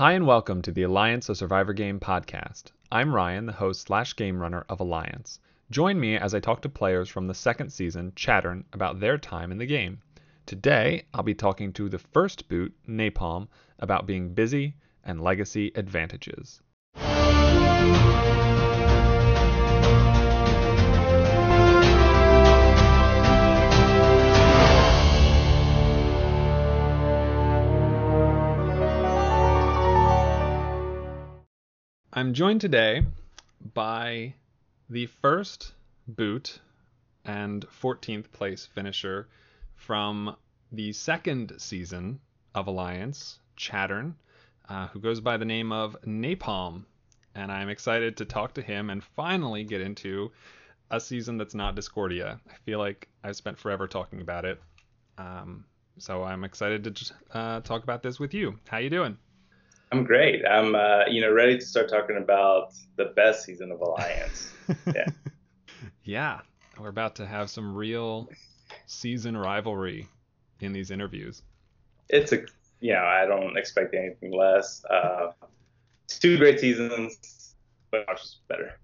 Hi, and welcome to the Alliance of Survivor Game podcast. I'm Ryan, the host slash game runner of Alliance. Join me as I talk to players from the second season, Chattern, about their time in the game. Today, I'll be talking to the first boot, Napalm, about being busy and legacy advantages. I'm joined today by the first boot and 14th place finisher from the second season of Alliance, Chattern, uh, who goes by the name of Napalm. And I'm excited to talk to him and finally get into a season that's not Discordia. I feel like I've spent forever talking about it. Um, so I'm excited to uh, talk about this with you. How you doing? I'm great. I'm uh, you know ready to start talking about the best season of Alliance. yeah. yeah, we're about to have some real season rivalry in these interviews. It's a you know I don't expect anything less. Uh, two great seasons, but ours is better.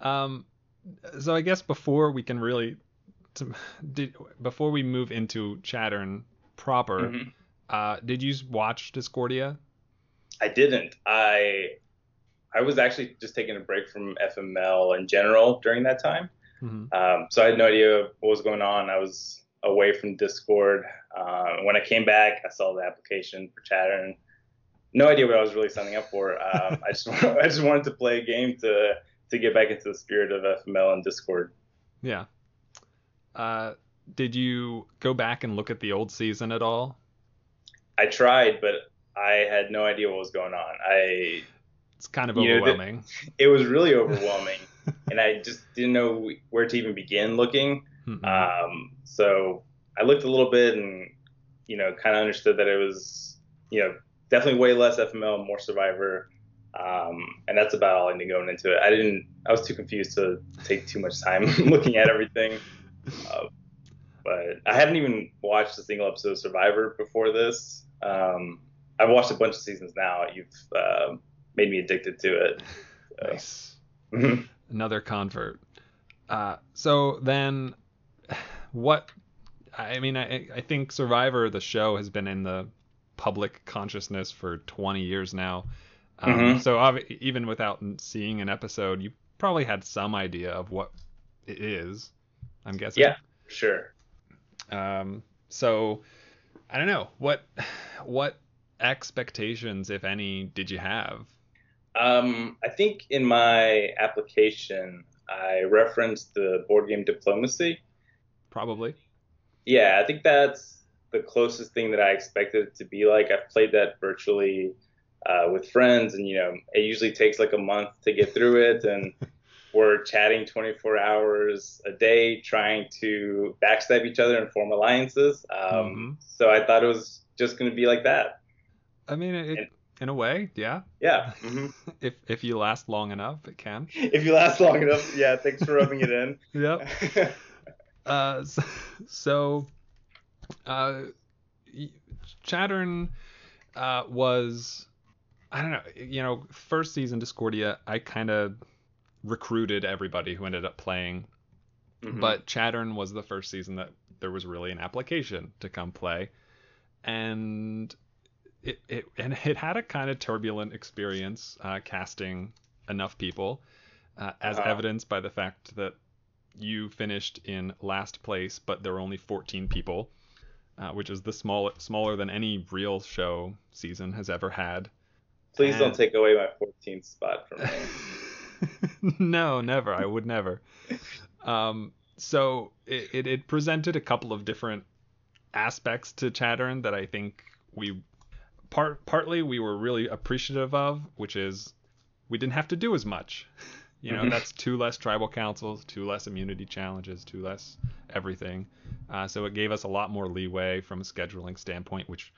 um, so I guess before we can really, to, did, before we move into Chattern proper. Mm-hmm uh, did you watch Discordia? I didn't. I I was actually just taking a break from FML in general during that time. Mm-hmm. Um, so I had no idea what was going on. I was away from Discord. Uh, when I came back, I saw the application for Chatter and No idea what I was really signing up for. Um, I just I just wanted to play a game to to get back into the spirit of FML and Discord. Yeah. Uh, did you go back and look at the old season at all? I tried, but I had no idea what was going on. I it's kind of overwhelming. Know, the, it was really overwhelming, and I just didn't know where to even begin looking. Mm-hmm. Um, so I looked a little bit, and you know, kind of understood that it was, you know, definitely way less FML, more Survivor, um, and that's about all I knew going into it. I didn't. I was too confused to take too much time looking at everything. Uh, but I hadn't even watched a single episode of Survivor before this. Um, I've watched a bunch of seasons now. You've uh, made me addicted to it. So. Nice. Mm-hmm. Another convert. Uh, so then, what? I mean, I, I think Survivor, the show, has been in the public consciousness for 20 years now. Um, mm-hmm. So even without seeing an episode, you probably had some idea of what it is. I'm guessing. Yeah, sure. Um, so I don't know what what expectations, if any, did you have? Um, I think in my application, I referenced the board game diplomacy. Probably. Yeah, I think that's the closest thing that I expected it to be like. I've played that virtually uh, with friends, and you know, it usually takes like a month to get through it, and we're chatting 24 hours a day, trying to backstab each other and form alliances. Um, mm-hmm. So I thought it was just going to be like that. I mean, it, and, in a way, yeah. Yeah. Mm-hmm. if if you last long enough, it can. If you last long enough, yeah. Thanks for rubbing it in. yep. uh, so, so uh, Chattern uh, was I don't know, you know, first season Discordia, I kind of recruited everybody who ended up playing. Mm-hmm. But Chattern was the first season that there was really an application to come play, and it it and it had a kind of turbulent experience uh, casting enough people, uh, as uh, evidenced by the fact that you finished in last place, but there were only 14 people, uh, which is the small smaller than any real show season has ever had. Please and... don't take away my 14th spot from me. no, never. I would never. Um, so it, it, it, presented a couple of different aspects to Chattern that I think we part partly we were really appreciative of, which is we didn't have to do as much. You know, mm-hmm. that's two less tribal councils, two less immunity challenges, two less everything. Uh, so it gave us a lot more leeway from a scheduling standpoint, which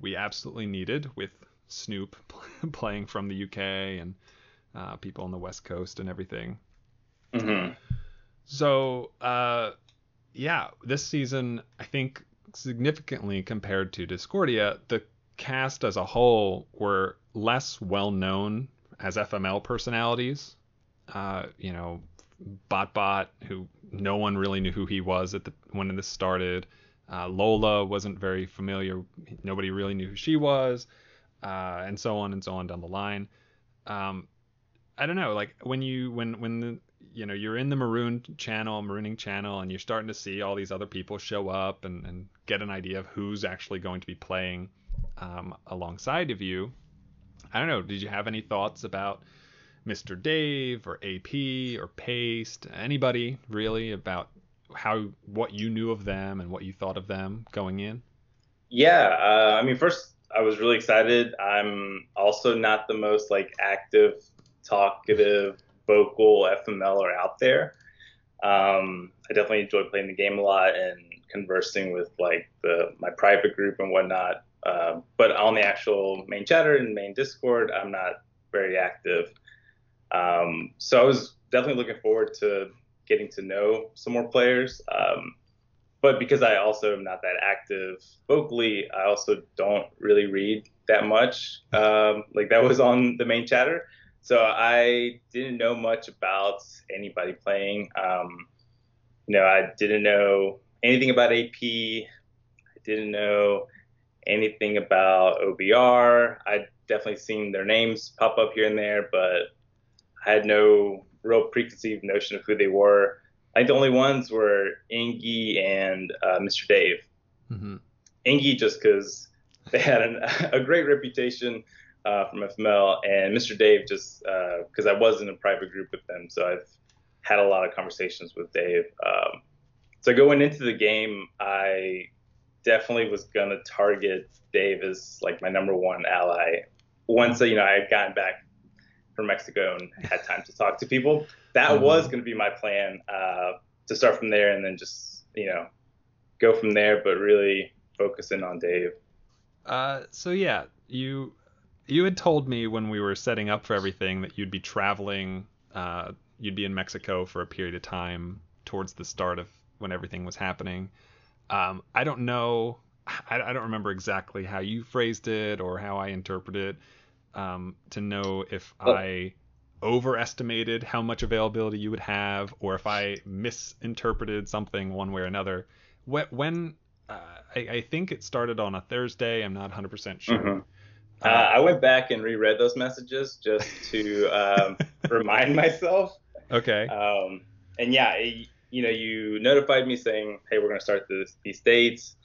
we absolutely needed with Snoop playing from the UK and uh, people on the West Coast and everything. Mm-hmm. So, uh, yeah, this season, I think significantly compared to Discordia, the cast as a whole were less well known as FML personalities. Uh, you know, BotBot, who no one really knew who he was at the when this started. Uh, Lola wasn't very familiar. Nobody really knew who she was, uh, and so on and so on down the line. Um, I don't know, like when you when when the you know you're in the maroon channel, marooning channel, and you're starting to see all these other people show up and, and get an idea of who's actually going to be playing um, alongside of you. I don't know. Did you have any thoughts about Mr. Dave or AP or Paste? Anybody really about how what you knew of them and what you thought of them going in? Yeah, uh, I mean, first I was really excited. I'm also not the most like active, talkative, vocal FMLer out there. Um, I definitely enjoy playing the game a lot and conversing with like the my private group and whatnot. Uh, but on the actual main chatter and main Discord, I'm not very active. Um, so I was definitely looking forward to getting to know some more players. Um, but because I also am not that active vocally, I also don't really read that much. Um, like that was on the main chatter. So I didn't know much about anybody playing. Um, you know, I didn't know anything about AP. I didn't know anything about OBR. I'd definitely seen their names pop up here and there, but I had no real preconceived notion of who they were. I think the only ones were Ingy and uh, Mr. Dave. Mm-hmm. Ingy just because they had an, a great reputation uh, from FML, and Mr. Dave just because uh, I was in a private group with them, so I've had a lot of conversations with Dave. Um, so going into the game, I definitely was gonna target Dave as like my number one ally. Once you know I had gotten back from Mexico and had time to talk to people, that mm-hmm. was gonna be my plan uh, to start from there and then just you know go from there, but really focus in on Dave. Uh, so yeah, you you had told me when we were setting up for everything that you'd be traveling, uh, you'd be in Mexico for a period of time towards the start of when everything was happening. Um, I don't know. I, I, don't remember exactly how you phrased it or how I interpreted it um, to know if oh. I overestimated how much availability you would have or if I misinterpreted something one way or another. When, when uh, I, I, think it started on a Thursday, I'm not 100% sure. Mm-hmm. Uh, I went back and reread those messages just to um, remind myself. Okay. Um, and yeah, it, you know, you notified me saying, "Hey, we're going to start this, these dates,"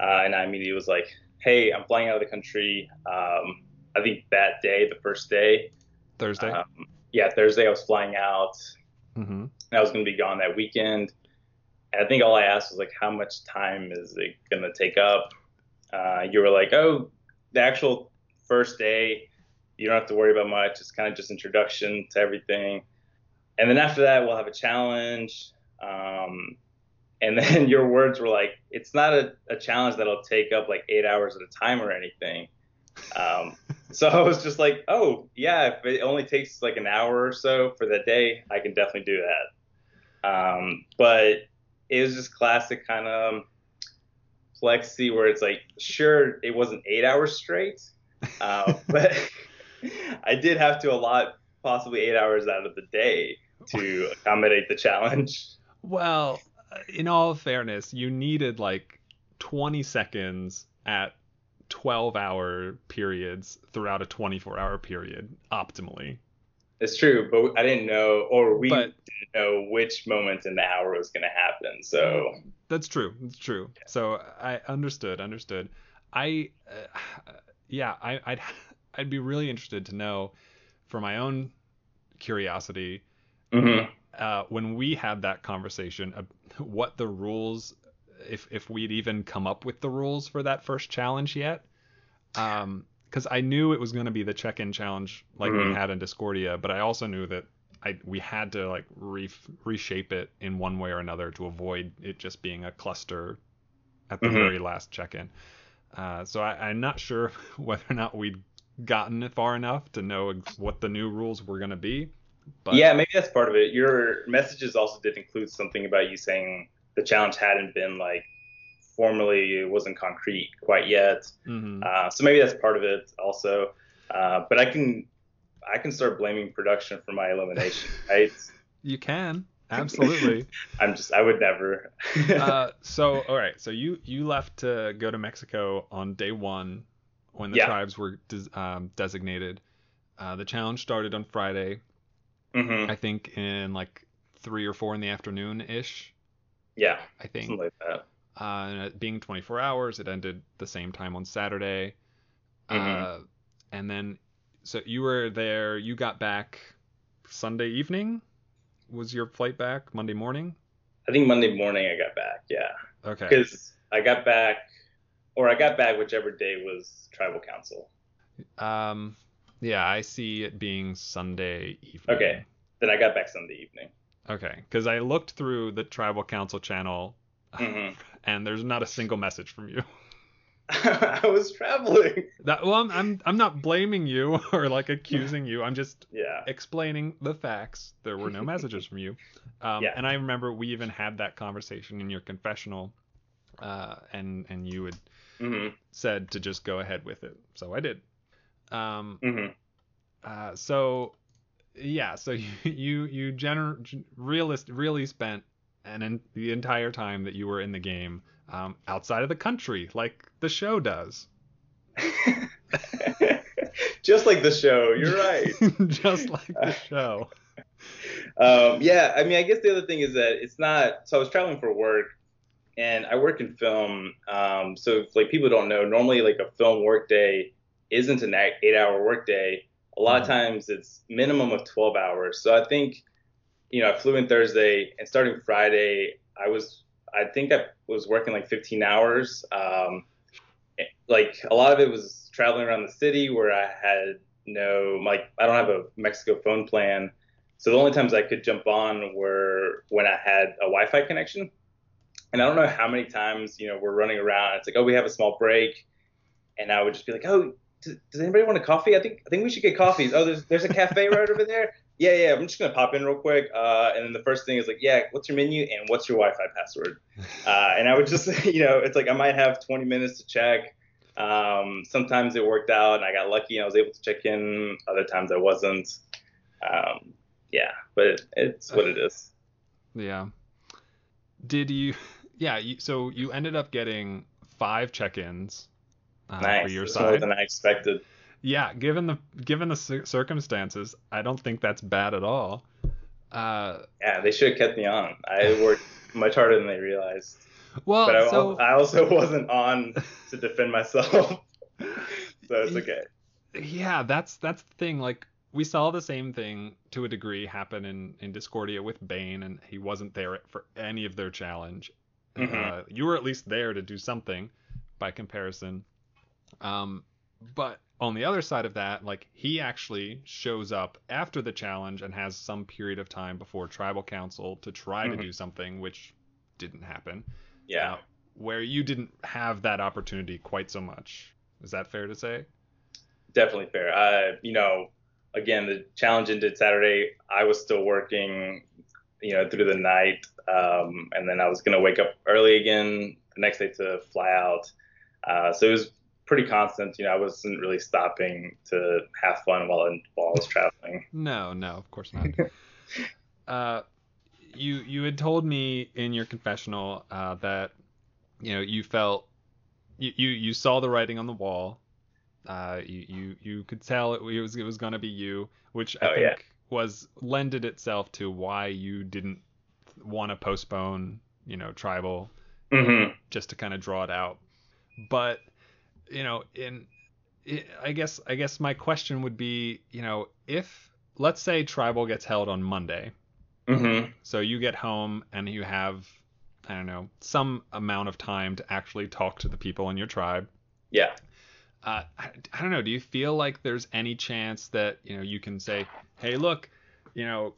uh, and I immediately was like, "Hey, I'm flying out of the country." Um, I think that day, the first day, Thursday. Um, yeah, Thursday, I was flying out. Mm-hmm. I was going to be gone that weekend. And I think all I asked was like, "How much time is it going to take up?" Uh, you were like, "Oh, the actual first day, you don't have to worry about much. It's kind of just introduction to everything." And then after that, we'll have a challenge. Um, and then your words were like, it's not a, a, challenge that'll take up like eight hours at a time or anything. Um, so I was just like, oh, yeah, if it only takes like an hour or so for the day, I can definitely do that. Um, but it was just classic kind of plexi where it's like, sure, it wasn't eight hours straight, uh, but I did have to allot possibly eight hours out of the day to accommodate the challenge. Well, in all fairness, you needed like 20 seconds at 12 hour periods throughout a 24 hour period optimally. It's true, but I didn't know, or we but, didn't know which moment in the hour was going to happen. So that's true. That's true. So I understood. Understood. I, uh, yeah, I, I'd, I'd be really interested to know, for my own curiosity, mm-hmm uh, when we had that conversation, uh, what the rules, if if we'd even come up with the rules for that first challenge yet, because um, I knew it was going to be the check-in challenge like mm-hmm. we had in Discordia, but I also knew that I we had to like re- reshape it in one way or another to avoid it just being a cluster at the mm-hmm. very last check-in. Uh, so I, I'm not sure whether or not we'd gotten far enough to know what the new rules were going to be. But yeah, maybe that's part of it. Your messages also did include something about you saying the challenge hadn't been like formally it wasn't concrete quite yet. Mhm. Uh, so maybe that's part of it also. Uh, but I can I can start blaming production for my elimination, right? You can absolutely. I'm just I would never. uh, so all right, so you you left to go to Mexico on day one when the Yeah. tribes were des- um, designated. Uh, the challenge started on Friday, hmm I think in like three or four in the afternoon ish. Yeah, I think. something like that. Uh, and it being 24 hours, it ended the same time on Saturday. Uh, Mhm. and then, so you were there. You got back Sunday evening. Was your flight back Monday morning? I think Monday morning I got back. Yeah, Okay. because I got back, or I got back whichever day was tribal council. Um, yeah, I see it being Sunday evening. Okay. Then I got back Sunday evening. Okay, because I looked through the tribal council channel, hmm and there's not a single message from you. I was traveling. That well, I'm I'm, I'm not blaming you or like accusing you. I'm just Yeah. explaining the facts. There were no messages from you. Um, Yeah. And I remember we even had that conversation in your confessional, uh, and and you had hmm said to just go ahead with it, so I did. Um, hmm uh, so yeah, so you you you gener- realist really spent and in the entire time that you were in the game um, outside of the country, like the show does. Just like the show. You're right. just like the show. um, yeah, I mean, I guess the other thing is that it's not. So I was traveling for work, and I work in film. Um, so if, like people don't know, normally like a film workday isn't an eight- eight-hour workday. A lot of Mhm. times it's minimum of 12 hours. So I think, you know, I flew in Thursday, and starting Friday, I was, I think I was working like 15 hours. Um, like a lot of it was traveling around the city where I had no, like I don't have a Mexico phone plan. So the only times I could jump on were when I had a Wi-Fi connection. And I don't know how many times, you know, we're running around. It's like, oh, we have a small break, and I would just be like, oh, does, does anybody want a coffee? I think I think we should get coffees. Oh, there's there's a cafe right over there. Yeah, yeah. I'm just gonna pop in real quick. Uh, and then the first thing is like, yeah, what's your menu and what's your Wi-Fi password? Uh, and I would just, you know, it's like I might have 20 minutes to check. Um, sometimes it worked out and I got lucky and I was able to check in. Other times I wasn't. Um, yeah, but it, it's what it is. Yeah. Did you? Yeah. You, so you ended up getting five check-ins uh, nice. for your It's more than I expected. Yeah. Given the given the circumstances, I don't think that's bad at all. Uh, Yeah, they should have kept me on. I worked much harder than they realized. well, But I, so I also wasn't on to defend myself. so it's okay. yeah, that's that's the thing. Like we saw the same thing to a degree happen in in Discordia with Bane, and he wasn't there for any of their challenge. Mhm. Uh, you were at least there to do something, by comparison. Um, but on the other side of that, like he actually shows up after the challenge and has some period of time before tribal council to try Mhm. to do something, which didn't happen. Yeah. Uh, where you didn't have that opportunity quite so much. Is that fair to say? definitely fair. Uh, you know, again, the challenge ended Saturday. I was still working, you know, through the night, um, and then I was gonna wake up early again the next day to fly out. Uh, so it was pretty constant. You know, I wasn't really stopping to have fun while I, while I was traveling. No, no, of course not. uh, you you had told me in your confessional uh, that you know you felt you, you you saw the writing on the wall. Uh, you you you could tell it was it was gonna be you, which I Oh, think yeah. was lended itself to why you didn't want to postpone you know tribal hmm just to kind of draw it out. But you know, in i guess I guess my question would be, you know, if let's say tribal gets held on Monday, hmm so you get home and you have I don't know some amount of time to actually talk to the people in your tribe. Yeah. Uh, I, I don't know. Do you feel like there's any chance that you know you can say, hey, look, you know,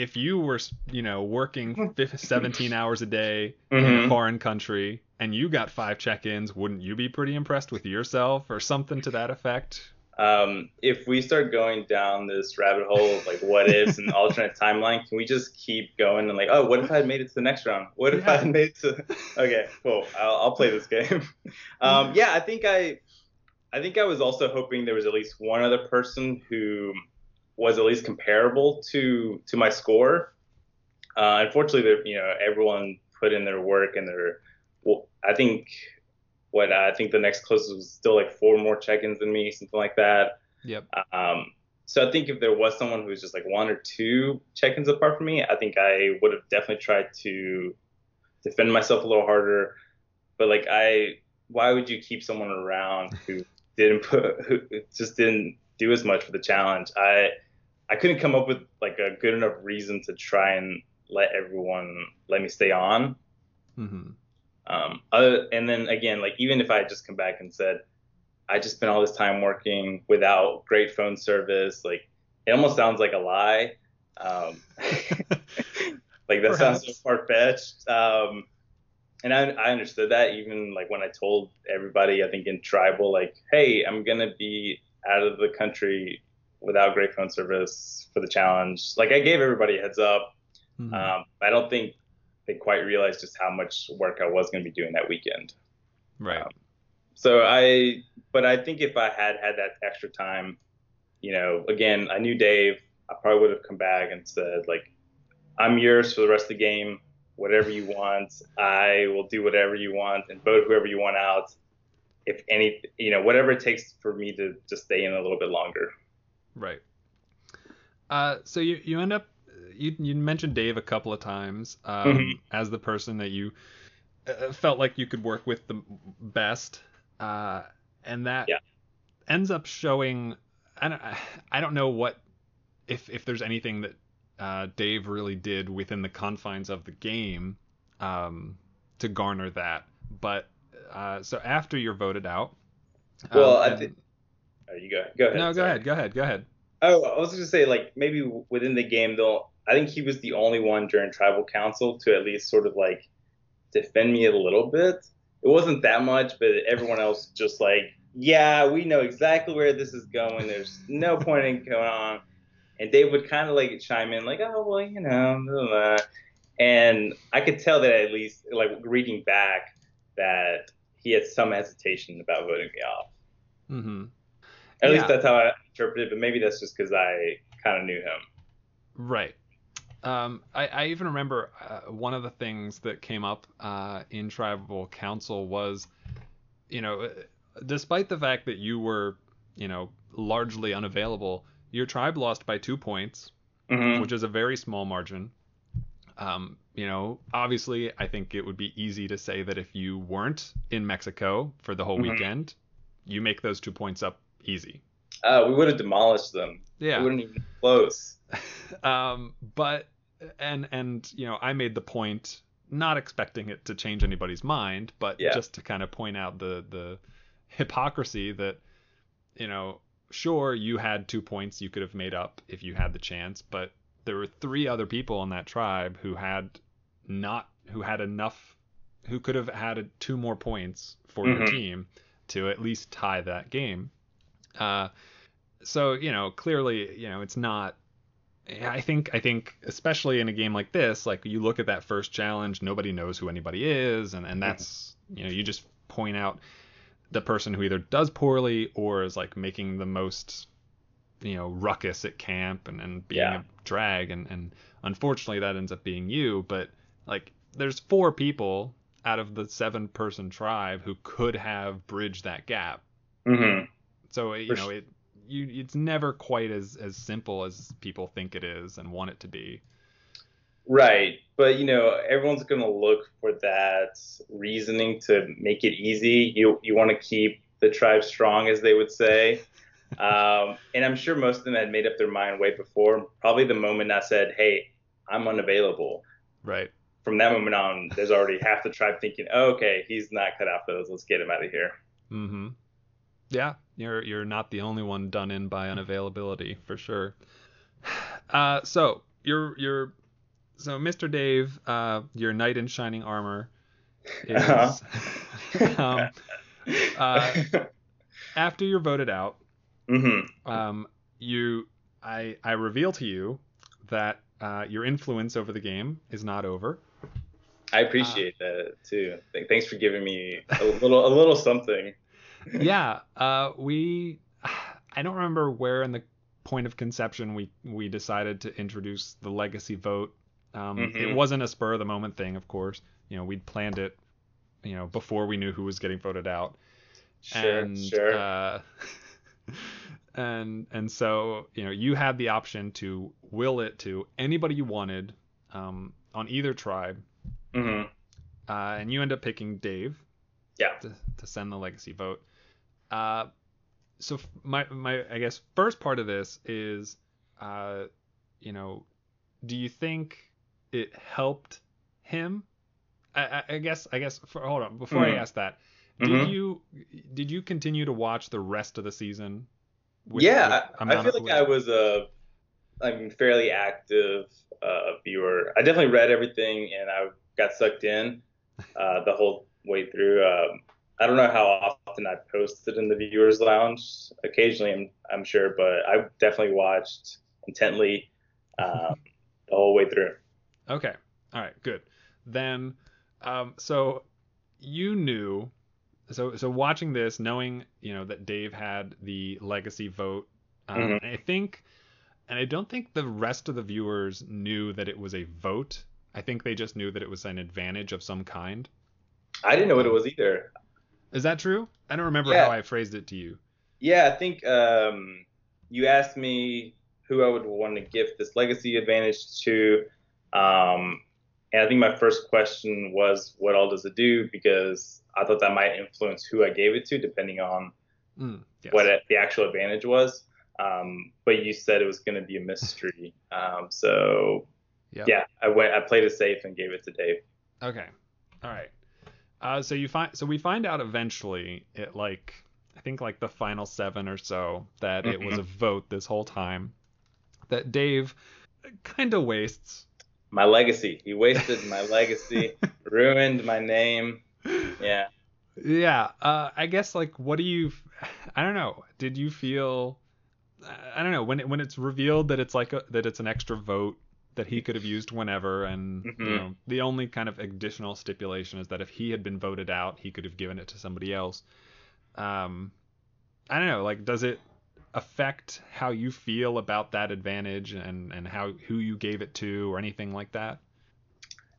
if you were you know working 15, 17 hours a day in a Mhm. foreign country and you got five check-ins, wouldn't you be pretty impressed with yourself or something to that effect? um, if we start going down this rabbit hole of like what ifs and alternate timeline, can we just keep going and like, oh, what if I had made it to the next round? What if yeah. I had made it to? Okay, cool. I'll, I'll play this game. um, yeah, I think I, I think I was also hoping there was at least one other person who was at least comparable to to my score. Uh, unfortunately, you know, everyone put in their work and their. Well, I think what I think the next closest was still like four more check-ins than me, something like that. Yep. Um, so I think if there was someone who was just like one or two check-ins apart from me, I think I would have definitely tried to defend myself a little harder. But like I, why would you keep someone around who didn't put, who just didn't do as much for the challenge? I, I couldn't come up with like a good enough reason to try and let everyone let me stay on. Mm-hmm. Um, other, and then again, like even if I just come back and said, I just spent all this time working without great phone service, like it almost sounds like a lie. Um, like that Perhaps. sounds so far fetched. Um, and I, I understood that even like when I told everybody, I think in tribal, like, hey, I'm gonna be out of the country without great phone service for the challenge. Like I gave everybody a heads up. Mm-hmm. Um, I don't think they quite realized just how much work I was going to be doing that weekend. Right. Um, so I, but I think if I had had that extra time, you know, again, I knew Dave. I probably would have come back and said like, I'm yours for the rest of the game. Whatever you want, I will do whatever you want and vote whoever you want out. If any, you know, whatever it takes for me to just stay in a little bit longer. Right. Uh, so you you end up you you mentioned Dave a couple of times um, mm-hmm. as the person that you uh, felt like you could work with the best, uh, and that yeah. ends up showing. I don't I don't know what if if there's anything that uh, Dave really did within the confines of the game um, to garner that, but uh, so after you're voted out. Well, um, I think. Oh, you go. Go ahead. No, go sorry. ahead. Go ahead. Go ahead. Oh, I was going to say, like, maybe within the game, they'll I think he was the only one during tribal council to at least sort of like defend me a little bit. It wasn't that much, but everyone else just like, yeah, we know exactly where this is going. There's no point in going on. And Dave would kind of like chime in, like, oh, well, you know, blah, blah. and I could tell that at least, like, reading back, that he had some hesitation about voting me off. Mm-hmm. At yeah. least that's how I interpreted it, but maybe that's just because I kind of knew him. Right. Um, I, I, even remember uh, one of the things that came up uh, in tribal council was, you know, uh, despite the fact that you were, you know, largely unavailable, your tribe lost by two points, mm-hmm. which is a very small margin. Um, you know, obviously, I think it would be easy to say that if you weren't in Mexico for the whole mm-hmm. weekend, you make those two points up easy. Uh, we would have demolished them. Yeah, we wouldn't even close. um, but and and you know, I made the point, not expecting it to change anybody's mind, but yeah. just to kind of point out the the hypocrisy that you know, sure you had two points you could have made up if you had the chance, but there were three other people in that tribe who had not who had enough who could have had two more points for mm-hmm. your team to at least tie that game. Uh, so you know, clearly, you know, it's not I think I think especially in a game like this, like you look at that first challenge, nobody knows who anybody is, and and mm-hmm. that's you know you just point out the person who either does poorly or is like making the most you know ruckus at camp and, and being yeah. a drag and and unfortunately that ends up being you but like there's four people out of the seven person tribe who could have bridged that gap mm-hmm. So you For know it you it's never quite as as simple as people think it is and want it to be. Right, but you know everyone's going to look for that reasoning to make it easy. You you want to keep the tribe strong, as they would say. Um, and I'm sure most of them had made up their mind way before. Probably the moment I said, "Hey, I'm unavailable." Right. From that moment on, there's already half the tribe thinking, oh, "Okay, he's not cut out for those. Let's get him out of here." Mm-hmm. Yeah, you're you're not the only one done in by unavailability for sure. Uh, so you're you're so Mr. Dave, uh, your knight in shining armor is uh-huh. um, uh, after you're voted out. Mm-hmm. Um, you, I, I reveal to you that uh, your influence over the game is not over. I appreciate uh, that too. Thanks for giving me a little, a little something. Yeah, uh, we. I don't remember where in the point of conception we we decided to introduce the legacy vote. Um, mm-hmm. It wasn't a spur of the moment thing, of course. You know, we'd planned it, you know, before we knew who was getting voted out. Sure, and, sure. Uh, and and so you know you had the option to will it to anybody you wanted um, on either tribe, mm-hmm. uh, and you end up picking Dave. Yeah. To, to send the legacy vote. Uh, so my my I guess first part of this is, uh, you know, do you think it helped him? I, I guess I guess for, hold on before mm-hmm. I ask that, did mm-hmm. you did you continue to watch the rest of the season? With, yeah, with I, I feel like I was a I'm fairly active uh, viewer. I definitely read everything and I got sucked in uh, the whole way through. Um, I don't know how often I posted in the viewers lounge. Occasionally, I'm, I'm sure, but I definitely watched intently um, the whole way through. Okay. All right. Good. Then, um, so you knew. So so watching this, knowing you know that Dave had the legacy vote, um, mm-hmm. I think, and I don't think the rest of the viewers knew that it was a vote. I think they just knew that it was an advantage of some kind. I didn't know what it was either. Is that true? I don't remember yeah. how I phrased it to you. Yeah, I think um, you asked me who I would want to give this legacy advantage to. Um, and I think my first question was, what all does it do? Because I thought that might influence who I gave it to, depending on mm, yes. what it, the actual advantage was. Um, but you said it was going to be a mystery. Um, so yep. yeah, I went, I played it safe and gave it to Dave. Okay. All right. Uh, so you find so we find out eventually it like I think like the final seven or so that mm-hmm. it was a mm-hmm. vote this whole time that Dave kind of wastes my legacy. He wasted my legacy, ruined my name. Yeah. Yeah. Uh, I guess like what do you? I don't know. Did you feel? I don't know when it, when it's revealed that it's like a, that it's an extra vote that he could have used whenever, and mm-hmm. you know, the only kind of additional stipulation is that if he had been voted out, he could have given it to somebody else. Um, I don't know, like, does it affect how you feel about that advantage and and how who you gave it to or anything like that?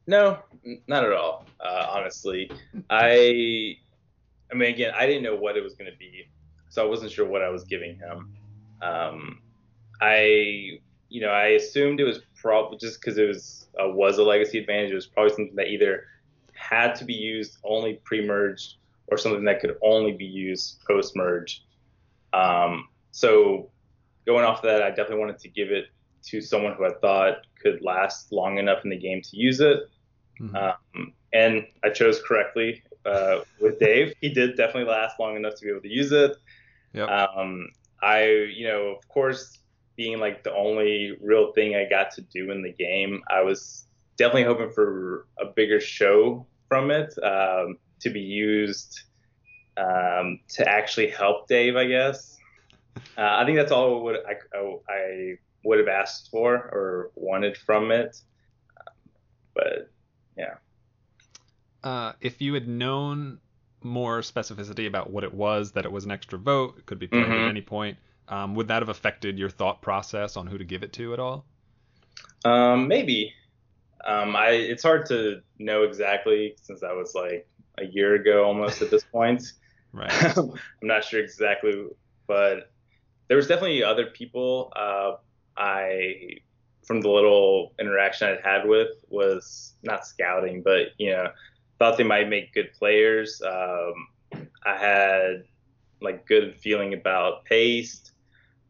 No, not at all. Uh, honestly, I, I mean, again, I didn't know what it was going to be, so I wasn't sure what I was giving him. Um, I, you know, I assumed it was probably just because it was uh, was a legacy advantage. It was probably something that either had to be used only pre-merged or something that could only be used post-merge. Um, so going off of that, I definitely wanted to give it to someone who I thought could last long enough in the game to use it. Mm-hmm. Um, and I chose correctly uh, with Dave. he did definitely last long enough to be able to use it. Yep. Um, I, you know, of course, being like the only real thing I got to do in the game, I was definitely hoping for a bigger show from it um, to be used um, to actually help Dave, I guess. Uh, I think that's all what I, I, I, would have asked for or wanted from it. but yeah. Uh, if you had known more specificity about what it was, that it was an extra vote, it could be played mm-hmm. at any point, um, would that have affected your thought process on who to give it to at all? Um, maybe. Um, I it's hard to know exactly since that was like a year ago almost at this point. right. I'm not sure exactly, but there was definitely other people uh, I from the little interaction I'd had with was not scouting, but you know thought they might make good players. Um, I had like good feeling about Paste.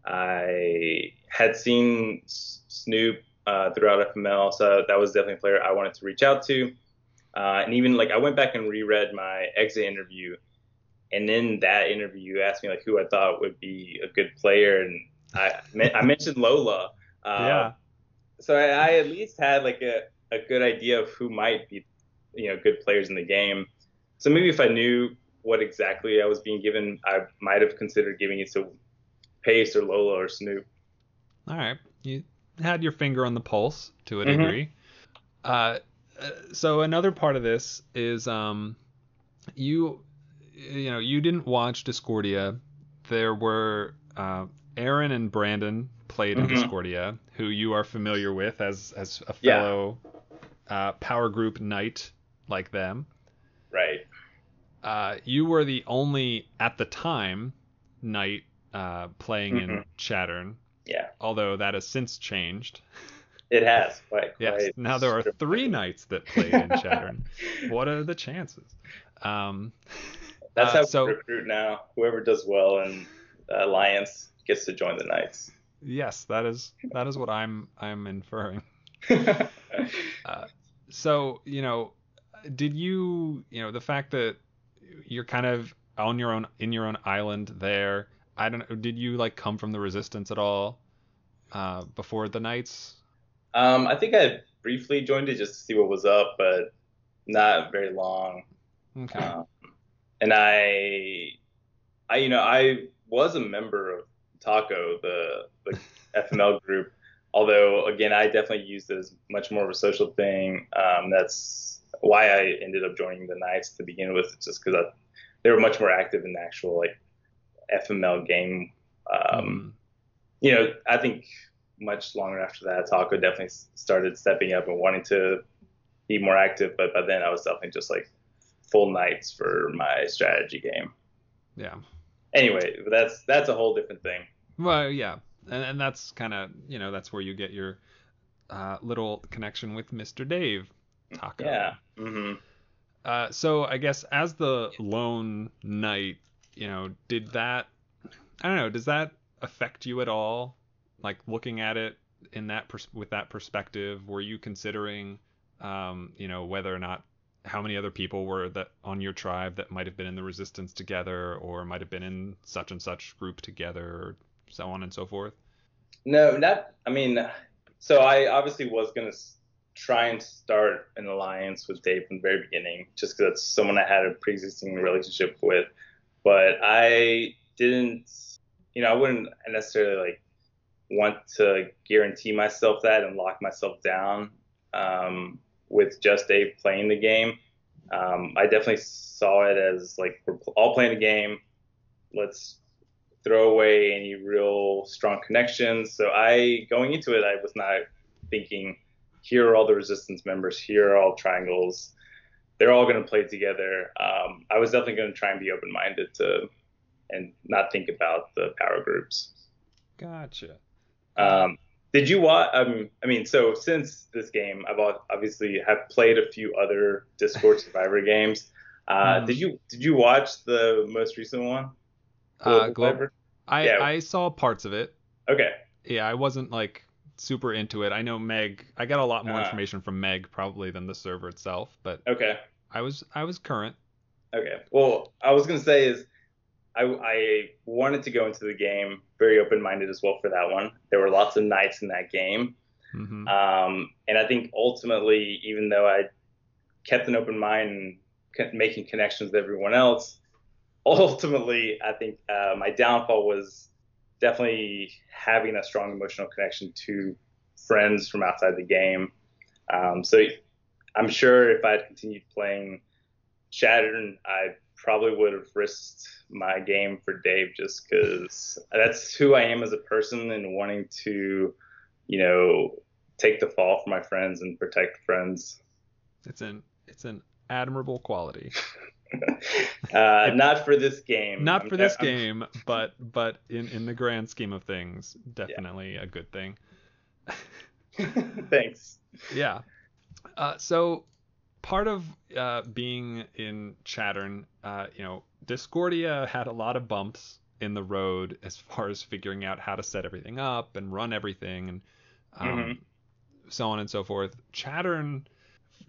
I had seen Snoop uh, throughout FML, so that was definitely a player I wanted to reach out to. Uh, and even like I went back and reread my exit interview, and in that interview, you asked me like who I thought would be a good player, and I I mentioned Lola. Uh, yeah. So I, I, at least had like a, a good idea of who might be, you know, good players in the game. So maybe if I knew what exactly I was being given, I might have considered giving it to Pace or Lola or Snoop. All right, you had your finger on the pulse to a Mhm. degree. Uh, uh, so another part of this is um, you you know you didn't watch Discordia. There were uh, Aaron and Brandon played in Mhm. Discordia, who you are familiar with as as a Yeah. fellow uh, power group knight like them. Right. Uh, you were the only at the time knight uh, playing in Mhm. Chattern, Yeah. although that has since changed. It has quite. Yes. quite Now there are three knights that play in Chattern. what are the chances? Um, That's uh, how so- we recruit now. Whoever does well in the alliance gets to join the knights. yes, that is that is what I'm I'm inferring. So you know, did you you know the fact that you're kind of on your own in your own island there? I don't know. Did you like come from the resistance at all uh, before the knights? um, I think I briefly joined it just to see what was up, but not very long. Okay. Um, and I, I you know I was a member of Taco, the the FML group. Although again, I definitely used it as much more of a social thing. Um, that's why I ended up joining the Knights to begin with, just because they were much more active in the actual like FML game. Um, Mhm. you know, I think much longer after that, Taco definitely started stepping up and wanting to be more active. But by then, I was definitely just like full Knights for my strategy game. Yeah. Anyway, that's that's a whole different thing. Well, yeah, and, and that's kind of you know that's where you get your uh, little connection with Mr. Dave Taco. Yeah. hmm Uh, so I guess as the lone knight, you know, did that? I don't know. Does that affect you at all? Like looking at it in that pers- with that perspective, were you considering, um, you know, whether or not how many other people were that on your tribe that might have been in the resistance together, or might have been in such and such group together, or so on and so forth? No, not. I mean, so I obviously was gonna try and start an alliance with Dave from the very beginning, just because it's someone I had a pre-existing relationship with. But I didn't, you know, I wouldn't necessarily like want to guarantee myself that and lock myself down um, with just a playing the game. Um, I definitely saw it as like we're all playing the game. Let's throw away any real strong connections. So I going into it, I was not thinking, here are all the resistance members, here are all triangles. They're all going to play together. Um, I was definitely going to try and be open-minded to and not think about the power groups. Gotcha. Um, did you watch? Um, I mean, so since this game, I've obviously have played a few other Discord Survivor games. Uh, Mhm. Did you did you watch the most recent one? Uh, Global Global. Survivor? I Yeah. I saw parts of it. Okay. yeah, I wasn't like super into it. I know Meg. I got a lot more Ah. information from Meg probably than the server itself, but Okay. I was I was current. Okay. Well, I was gonna say is I, I wanted to go into the game very open-minded as well for that one. There were lots of knights in that game, hmm um, and I think ultimately, even though I kept an open mind and kept making connections with everyone else, ultimately, I think uh, my downfall was definitely having a strong emotional connection to friends from outside the game. Um, so I'm sure if I'd continued playing Chattern, I probably would have risked my game for Dave just because that's who I am as a person and wanting to, you know, take the fall for my friends and protect friends. It's an it's an admirable quality. uh, not for this game. Not I'm- for this I'm- game, but but in in the grand scheme of things, definitely a good thing. Thanks. Yeah. Uh, so part of uh, being in Chattern, uh, you know, Discordia had a lot of bumps in the road as far as figuring out how to set everything up and run everything and um, Mhm. so on and so forth. Chattern,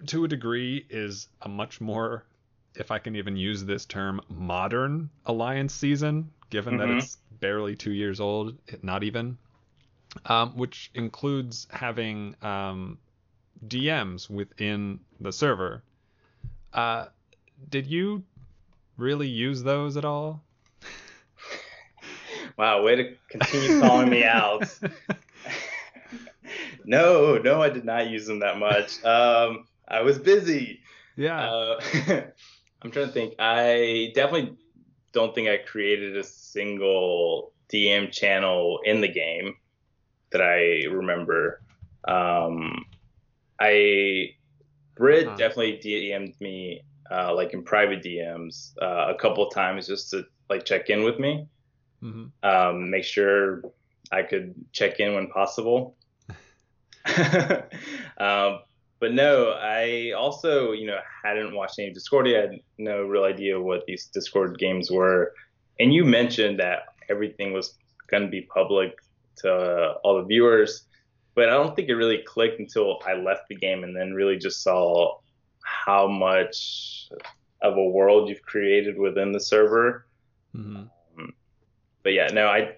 to a degree, is a much more, if I can even use this term, modern alliance season, given that Mhm. it's barely two years old, not even, um, which includes having um, DMs within the server. Uh, did you really use those at all? Wow, way to continue calling me out. no, no, I did not use them that much. Um, I was busy. Yeah. Uh, I'm trying to think. I definitely don't think I created a single DM channel in the game that I remember. Um, I Brit huh. definitely DM'd me uh, like in private DMs uh, a couple of times just to like check in with me, mm-hmm. um, make sure I could check in when possible. um, but no, I also, you know, hadn't watched any Discordia. I had no real idea what these Discord games were. And you mentioned that everything was going to be public to uh, all the viewers, but I don't think it really clicked until I left the game and then really just saw how much of a world you've created within the server. Mm-hmm. Um, but yeah, no, I.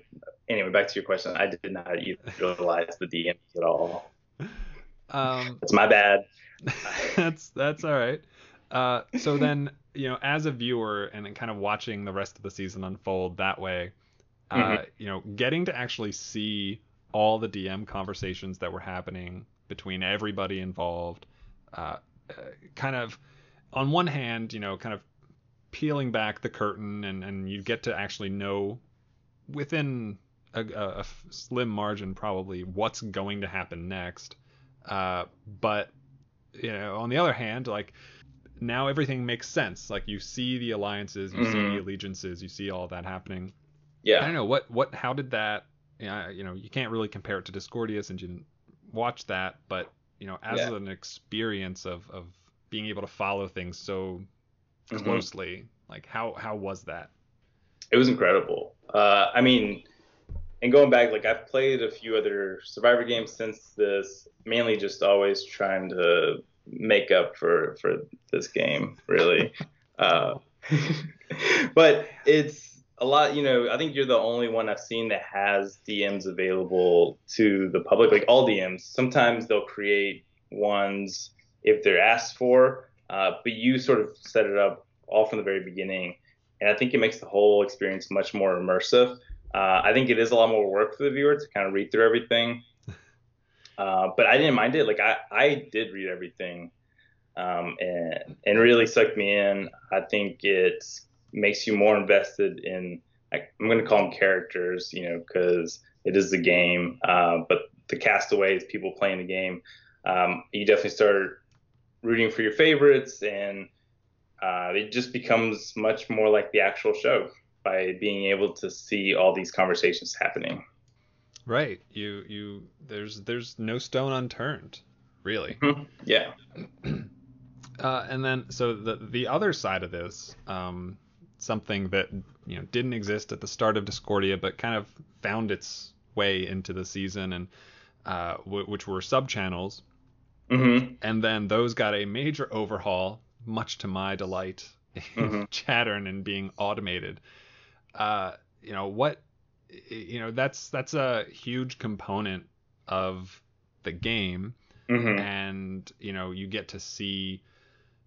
Anyway, back to your question. I did not utilize the DMs at all. Um, it's my bad. that's that's all right. Uh, so then, you know, as a viewer and kind of watching the rest of the season unfold that way, uh, mm-hmm. you know, getting to actually see all the DM conversations that were happening between everybody involved, uh, uh, kind of, on one hand, you know, kind of peeling back the curtain and, and you get to actually know within a, a, slim margin probably what's going to happen next. Uh, but you know, on the other hand, like now everything makes sense. Like you see the alliances, you mm-hmm. see the mm-hmm. allegiances, you see all that happening. Yeah. I don't know what what how did that? You know, you know, you can't really compare it to Discordia since you didn't watch that, but you know, as yeah. an experience of of being able to follow things so mm-hmm. closely, like how how was that? It was incredible. Uh, I mean, and going back, like I've played a few other Survivor games since this, mainly just always trying to make up for for this game, really. uh, but it's a lot, you know. I think you're the only one I've seen that has DMs available to the public, like all DMs. Sometimes they'll create ones if they're asked for, uh, but you sort of set it up all from the very beginning, and I think it makes the whole experience much more immersive. Uh, I think it is a lot more work for the viewer to kind of read through everything. Uh, but I didn't mind it. Like I, I did read everything, um, and and really sucked me in. I think it makes you more invested in. I'm going to call them characters, you know, because it is the game. Uh, but the castaways, people playing the game, um, you definitely start rooting for your favorites, and uh, it just becomes much more like the actual show by being able to see all these conversations happening. Right. You you there's there's no stone unturned, really. Mm-hmm. Yeah. Uh, and then so the the other side of this, um, something that you know didn't exist at the start of Discordia, but kind of found its way into the season, and uh, w- which were sub channels. Mm-hmm. And then those got a major overhaul, much to my delight, mm-hmm. Chattern and being automated uh, you know what you know that's that's a huge component of the game mm-hmm. and you know you get to see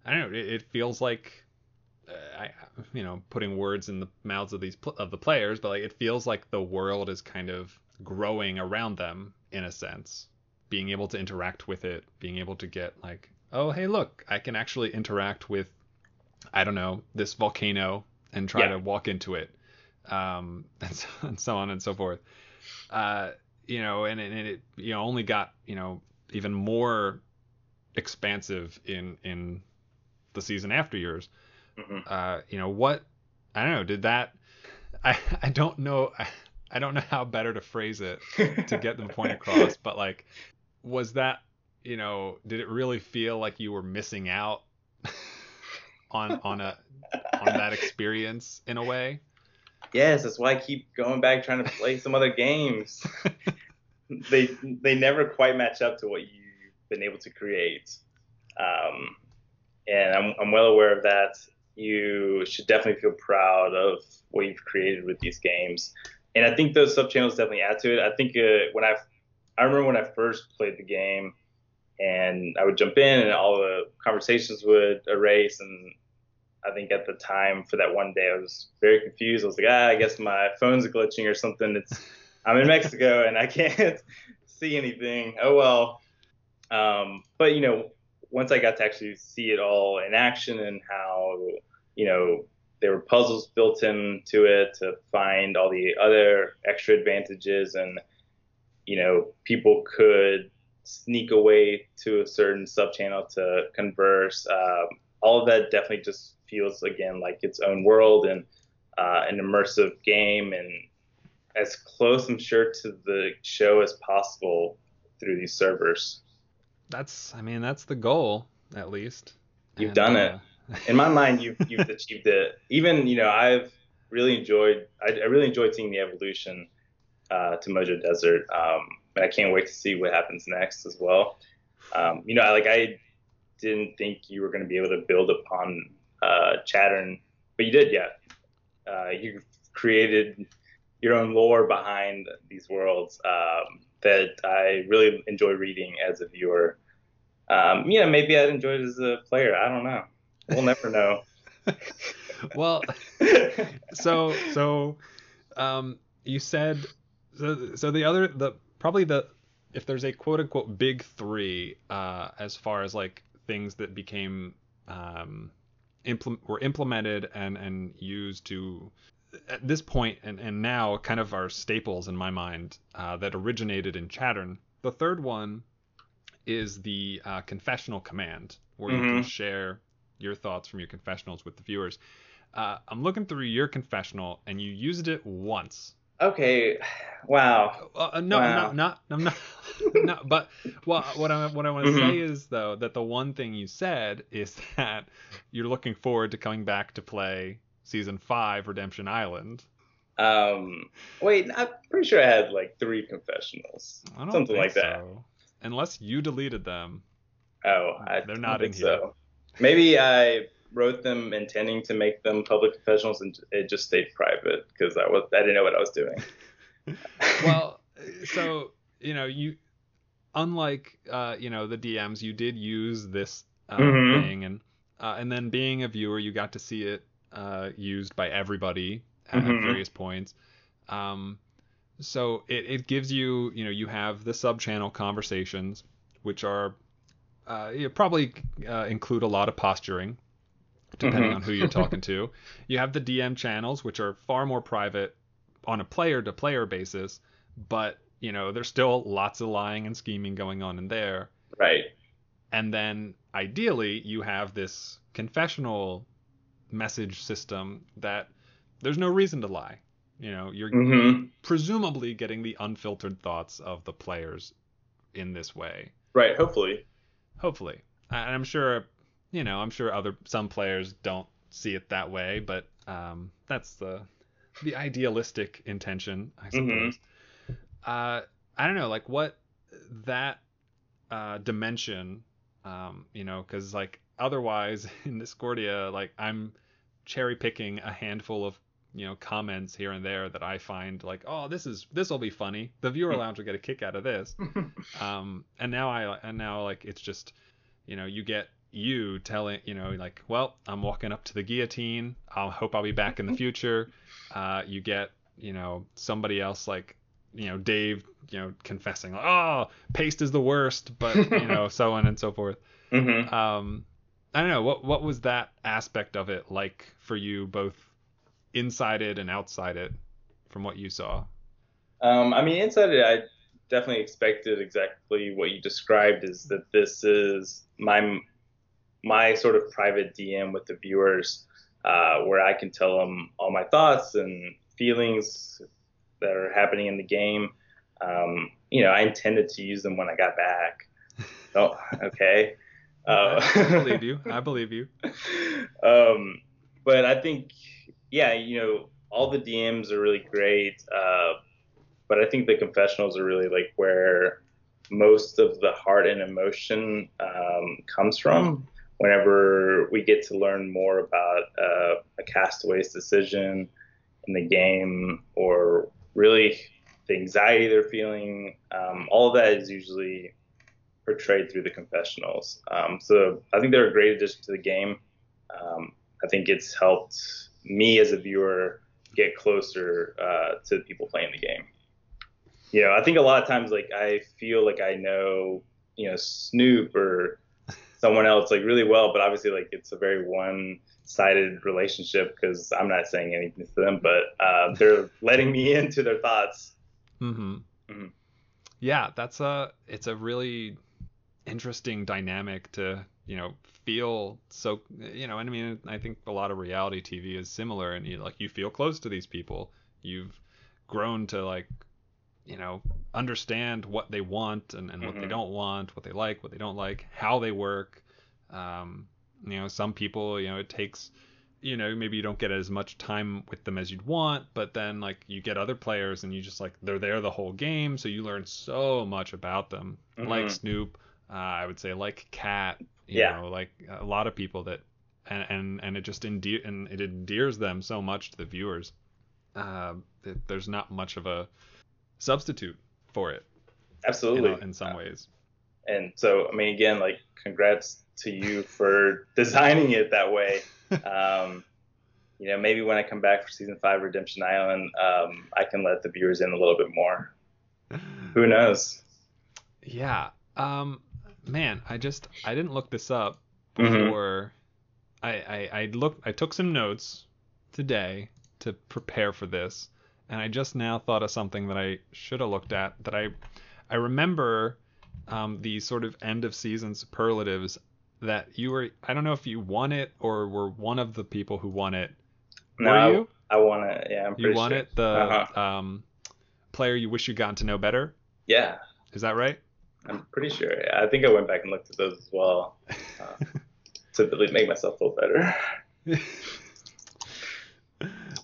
i don't know it, it feels like I, you know, putting words in the mouths of these pl- of the players, but like it feels like the world is kind of growing around them in a sense, being able to interact with it, being able to get like, oh hey look, I can actually interact with, I don't know, this volcano and try yeah. to walk into it, um, and, so, and so on and so forth. Uh, you know, and, and it you know only got you know even more expansive in in the season after yours. Mm-hmm. Uh, you know what? I don't know. Did that? I I don't know. I, I don't know how better to phrase it to get the point across, but like, was that you know? Did it really feel like you were missing out on on a on that experience in a way? Yes, that's why I keep going back trying to play some other games. they they never quite match up to what you've been able to create. Um, and I'm, I'm well aware of that. You should definitely feel proud of what you've created with these games. And I think those sub channels definitely add to it. I think uh, when I I remember when I first played the game, and I would jump in, and all the conversations would erase, and I think at the time for that one day I was very confused. I was like, ah, I guess my phone's glitching or something. It's I'm in Mexico and I can't see anything. Oh well. Um, but you know, once I got to actually see it all in action and how you know there were puzzles built into it to find all the other extra advantages and you know people could sneak away to a certain sub channel to converse. Um, all of that definitely just feels again like its own world and uh, an immersive game. And as close i'm sure to the show as possible through these servers. That's i mean that's the goal at least. You've and, done it. uh, in my mind, you've you've achieved it. Even you know, I've really enjoyed. I, I really enjoyed seeing the evolution uh, to Mojo Desert, um, and I can't wait to see what happens next as well. Um, you know, I, like I didn't think you were going to be able to build upon uh, Chattern, but you did. Yeah, uh, you created your own lore behind these worlds um, that I really enjoy reading as a viewer. Um, yeah, maybe I'd enjoy it as a player. I don't know. We'll never know. well, so so um, you said so so the other the probably the if there's a quote unquote big three uh, as far as like things that became um, implement were implemented and and used to at this point and and now kind of are staples in my mind uh, that originated in Chattern. The third one is the uh, confessional command where mm-hmm. you can mm-hmm. share your thoughts from your confessionals with the viewers. Uh, I'm looking through your confessional, and you used it once. Okay. Wow. Uh, uh no, wow. I'm not. I'm not. no, but well, what I what I want to mm-hmm. say is though that the one thing you said is that you're looking forward to coming back to play season five, Redemption Island. Um. Wait, I'm pretty sure I had like three confessionals, something like so. that. Unless you deleted them. Oh, I they're not in here. So. Maybe I wrote them intending to make them public confessionals, and it just stayed private because I was I didn't know what I was doing. well, so you know you unlike uh, you know the DMs, you did use this uh, mm-hmm. thing, and uh, and then being a viewer, you got to see it uh, used by everybody at, mm-hmm. various points. Um, so it, it gives you you know you have the sub channel conversations, which are uh, you probably uh, include a lot of posturing, depending mm-hmm. on who you're talking to. You have the DM channels, which are far more private on a player to player basis, but you know there's still lots of lying and scheming going on in there. Right. And then ideally you have this confessional message system that there's no reason to lie. You know, you're mm-hmm. presumably getting the unfiltered thoughts of the players in this way. Right, hopefully. Hopefully, and I'm sure, you know, I'm sure other some players don't see it that way, but um, that's the the idealistic intention, I suppose. Mm-hmm. Uh, I don't know, like what that uh, dimension, um, you know, because like otherwise in Discordia, like I'm cherry picking a handful of you know comments here and there that I find like, oh, this is this will be funny. The viewer hmm. lounge will get a kick out of this. um, and now I and now like it's just, you know, you get you telling you know like, well, I'm walking up to the guillotine. I hope I'll be back in the future. Uh, you get you know somebody else like you know Dave you know confessing like, oh, paste is the worst, but you know so on and so forth. Mm-hmm. Um, I don't know what what was that aspect of it like for you both inside it and outside it from what you saw? Um, I mean, inside it, I definitely expected exactly what you described. Is that this is my my sort of private DM with the viewers, uh, where I can tell them all my thoughts and feelings that are happening in the game. Um, you know, I intended to use them when I got back. Oh, okay. Uh, I believe you. I believe you. Um, but I think yeah, you know, all the DMs are really great, uh, but I think the confessionals are really like where most of the heart and emotion um, comes from. Whenever we get to learn more about uh, a castaway's decision in the game, or really the anxiety they're feeling, um, all of that is usually portrayed through the confessionals. Um, so I think they're a great addition to the game. Um, I think it's helped me as a viewer get closer uh, to the people playing the game. You know, I think a lot of times like I feel like I know you know Snoop or someone else like really well, but obviously like it's a very one sided relationship because I'm not saying anything to them, but uh, they're letting me into their thoughts. Mm-hmm. mm-hmm. Yeah, that's a it's a really interesting dynamic to you know feel so you know and I mean I think a lot of reality TV is similar and you like you feel close to these people you've grown to like you know understand what they want and, and what mm-hmm. they don't want what they like what they don't like how they work um, you know some people you know it takes you know maybe you don't get as much time with them as you'd want but then like you get other players and you just like they're there the whole game so you learn so much about them mm-hmm. like snoop uh, i would say like cat you yeah. know like a lot of people that and and, and it just endear and it endears them so much to the viewers uh, there's not much of a substitute for it. Absolutely. Know, in some ways. And so, I mean, again, like, congrats to you for designing it that way. Um, you know, maybe when I come back for season five, Redemption Island, um, I can let the viewers in a little bit more. Who knows? Yeah. Um, man, I just I didn't look this up mm-hmm. before. Mm-hmm. I, I I looked I took some notes today to prepare for this, and I just now thought of something that I should have looked at. That I I remember um, the sort of end of season superlatives that you were. I don't know if you won it or were one of the people who won it. No, were you? I, I won it. Yeah, I'm pretty You won sure. it. The uh-huh. um, player you wish you'd gotten to know better. Yeah. Is that right? I'm pretty sure. I think I went back and looked at those as well uh, to really make myself feel better.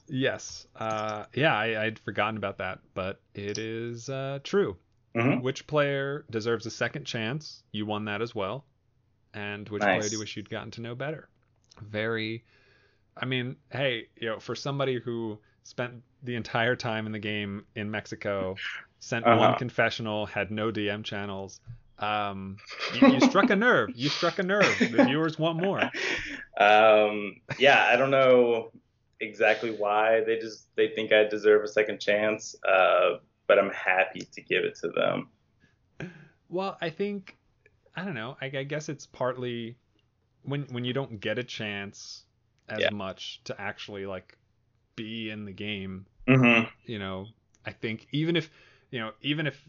Yes. Uh, yeah, I, would forgotten about that, but it is uh, true. Mm-hmm. Which player deserves a second chance? You won that as well. And which nice. player do you wish you'd gotten to know better? Very. I mean, hey, you know, for somebody who spent the entire time in the game in Mexico, sent uh-huh. one confessional, had no DM channels, um, you, you struck a nerve. You struck a nerve. The viewers want more. Um, yeah, I don't know exactly why. They just they think I deserve a second chance, uh, but I'm happy to give it to them. Well, I think I don't know. I, I guess it's partly when when you don't get a chance as yeah. much to actually like be in the game. Mm-hmm. You know, I think even if you know even if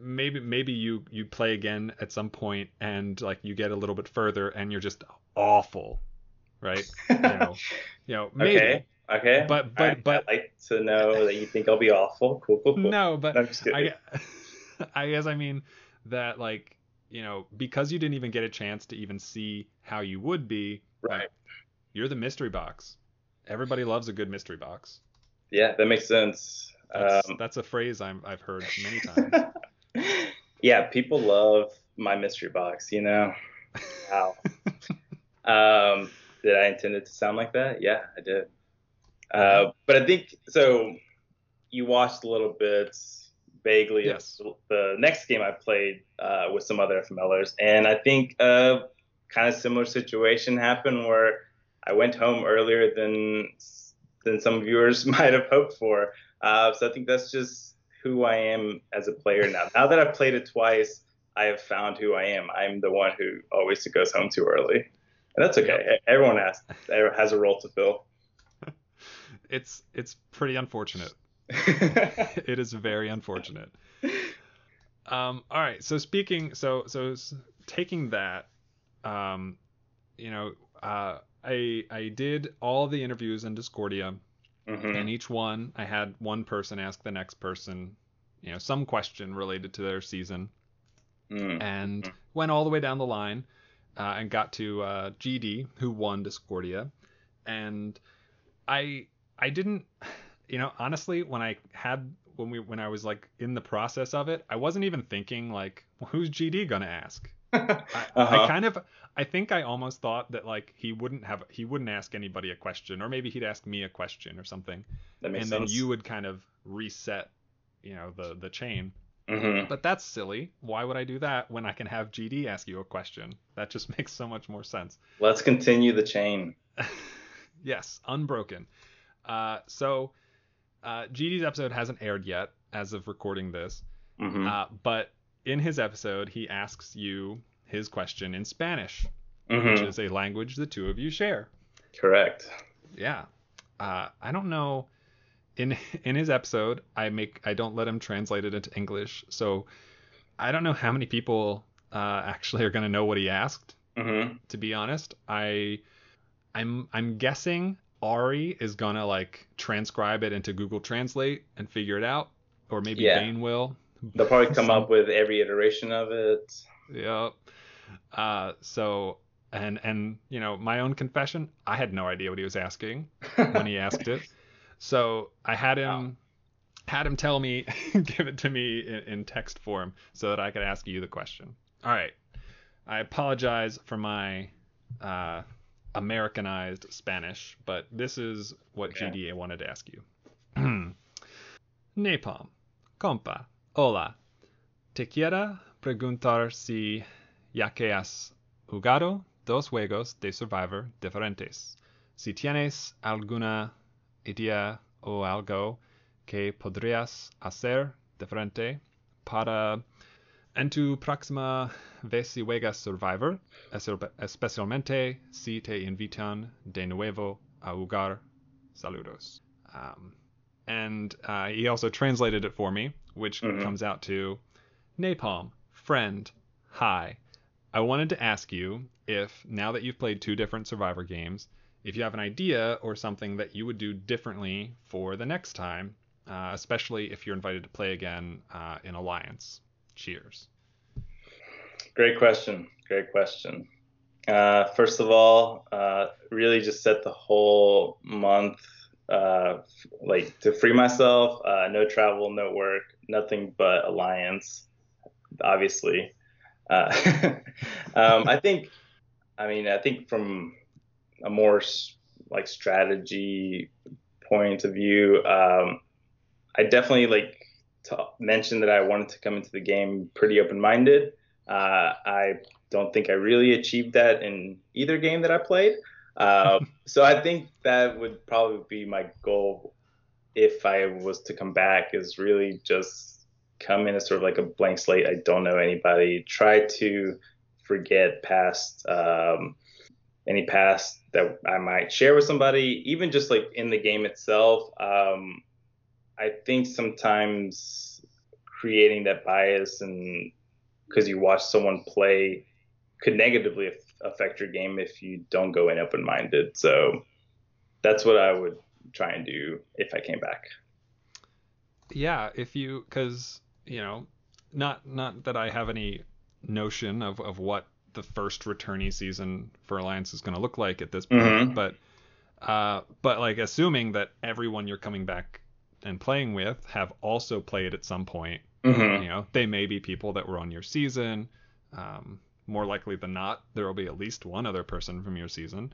maybe maybe you you play again at some point and like you get a little bit further and you're just awful right you know you know maybe okay. Okay. But but I, but I'd like to know that you think I'll be awful. Cool, cool, cool. No, but no, I, I guess I mean that like you know because you didn't even get a chance to even see how you would be. Right. Like, you're the mystery box. Everybody loves a good mystery box. Yeah, that makes sense. That's, um, that's a phrase i have heard many times. yeah, people love my mystery box. You know. Wow. um, did I intend it to sound like that? Yeah, I did. Uh, but I think so. You watched a little bit vaguely yes. the next game I played uh, with some other FMLers, and I think a kind of similar situation happened where I went home earlier than than some viewers might have hoped for. Uh, so I think that's just who I am as a player now. Now that I've played it twice, I have found who I am. I'm the one who always goes home too early, and that's okay. Yep. Everyone has has a role to fill it's it's pretty unfortunate. it is very unfortunate. Um, all right. So speaking, so so taking that, um, you know, uh, I I did all the interviews in Discordia, mm-hmm. and each one I had one person ask the next person, you know, some question related to their season, mm-hmm. and went all the way down the line, uh, and got to uh, GD who won Discordia, and I I didn't, you know, honestly, when I had when we when I was like in the process of it, I wasn't even thinking like, well, who's GD gonna ask? I, uh-huh. I, kind of I think I almost thought that like he wouldn't have he wouldn't ask anybody a question or maybe he'd ask me a question or something. That makes and sense. then you would kind of reset, you know, the the chain. Mm-hmm. But that's silly. Why would I do that when I can have GD ask you a question? That just makes so much more sense. Let's continue the chain. Yes, unbroken. Uh, so uh, GD's episode hasn't aired yet as of recording this, hmm uh, but in his episode, he asks you his question in Spanish, hmm which is a language the two of you share. Correct. Yeah. Uh, I don't know. In in his episode, I make I don't let him translate it into English, so I don't know how many people uh, actually are gonna know what he asked. hmm To be honest, I I'm I'm guessing Ari is gonna like transcribe it into Google Translate and figure it out, or maybe Yeah. Bane will. They'll probably come Some- up with every iteration of it. Yep. Uh, so and and you know my own confession, I had no idea what he was asking when he asked it. So I had him had him tell me, give it to me in, in text form so that I could ask you the question. All right. I apologize for my uh, Americanized Spanish, but this is what Okay. GDA wanted to ask you. Napalm, compa, hola. Te quiera preguntar si ya que has jugado dos juegos de Survivor diferentes, si tienes alguna idea o algo que podrías hacer diferente para en tu próxima vez si juegas Survivor, especialmente si te invitan de nuevo a jugar. Saludos. Um, and uh, he also translated it for me, which Mhm. comes out to Napalm, friend, hi. I wanted to ask you if, now that you've played two different Survivor games, if you have an idea or something that you would do differently for the next time, uh, especially if you're invited to play again uh, in Alliance. Cheers. Great question. Great question. Uh, first of all, uh, really just set the whole month uh, like to free myself. Uh, no travel, no work, nothing but alliance. Obviously, uh, um, I think. I mean, I think from a more like strategy point of view, um, I definitely like to mention that I wanted to come into the game pretty open-minded. Uh, I don't think I really achieved that in either game that I played. Uh, so I think that would probably be my goal if I was to come back is really just come in as sort of like a blank slate. I don't know anybody. Try to forget past um, any past that I might share with somebody, even just like in the game itself. Um, I think sometimes creating that bias and because you watch someone play could negatively affect your game if you don't go in open minded. So that's what I would try and do if I came back. Yeah, if you, because you know, not not that I have any notion of of what the first returnee season for Alliance is going to look like at this point, Mhm. but uh, but like assuming that everyone you're coming back and playing with have also played at some point, Mm-hmm. you know, they may be people that were on your season. Um, more likely than not, there will be at least one other person from your season.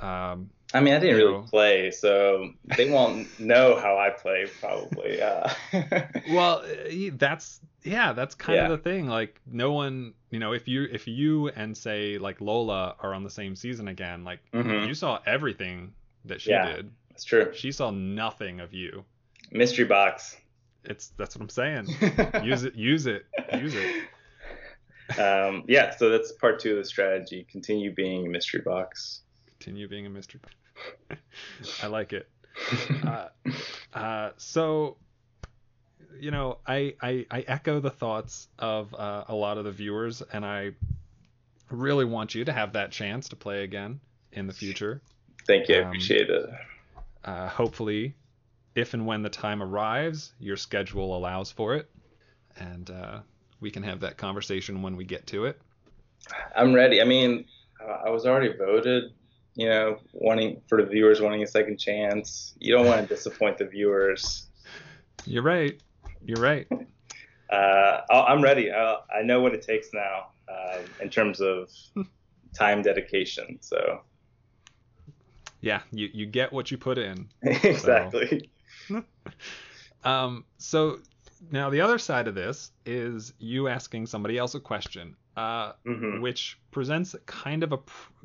Um, I mean, I didn't really play, so they won't know how I play probably. Uh, well uh, that's yeah that's kind Yeah. of the thing like no one you know if you if you and say like lola are on the same season again like Mhm. you saw everything that she Yeah. did That's true. she saw nothing of you Mystery box. it's that's what i'm saying use it use it use it Um, yeah, so that's part two of the strategy. Continue being a mystery box. continue being a mystery i like it uh, uh, so you know I, I i echo the thoughts of uh, a lot of the viewers and i really want you to have that chance to play again in the future Thank you. I Um, appreciate it. uh, hopefully if and when the time arrives your schedule allows for it and uh, we can have that conversation when we get to it I'm ready. I mean, I was already voted. You know, wanting for the viewers wanting a second chance. You don't want to disappoint the viewers. you're right you're right Uh, I'll- I'm ready. I, I know what it takes now uh, in terms of time dedication. So yeah you, you get what you put in exactly. Um, so now the other side of this is you asking somebody else a question, uh, hmm which presents kind of a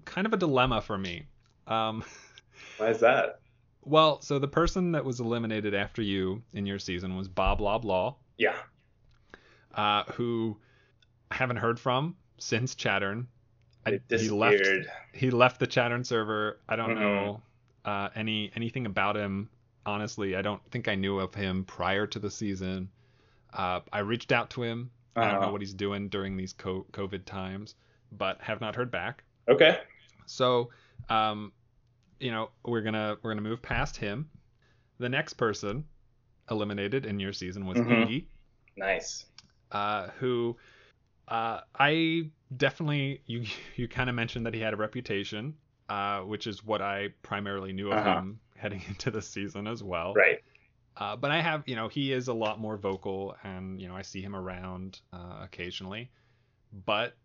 kind of a dilemma for me. Um, Why is that? Well, so the person that was eliminated after you in your season was Bob Loblaw. Yeah. Uh, who I haven't heard from since Chattern. I, he left. He left the Chattern server. I don't mm-hmm. know uh, any anything about him. Honestly, I don't think I knew of him prior to the season. Uh, I reached out to him. I don't know uh-huh. what he's doing during these COVID times, but have not heard back. Okay. So, um, you know, we're gonna we're gonna move past him. The next person eliminated in your season was mm-hmm. Ingy. Nice. Uh, who uh, I definitely you you kind of mentioned that he had a reputation, uh, which is what I primarily knew of uh-huh. him heading into the season as well. Right. Uh, but I have, you know, he is a lot more vocal, and you know, I see him around uh, occasionally. But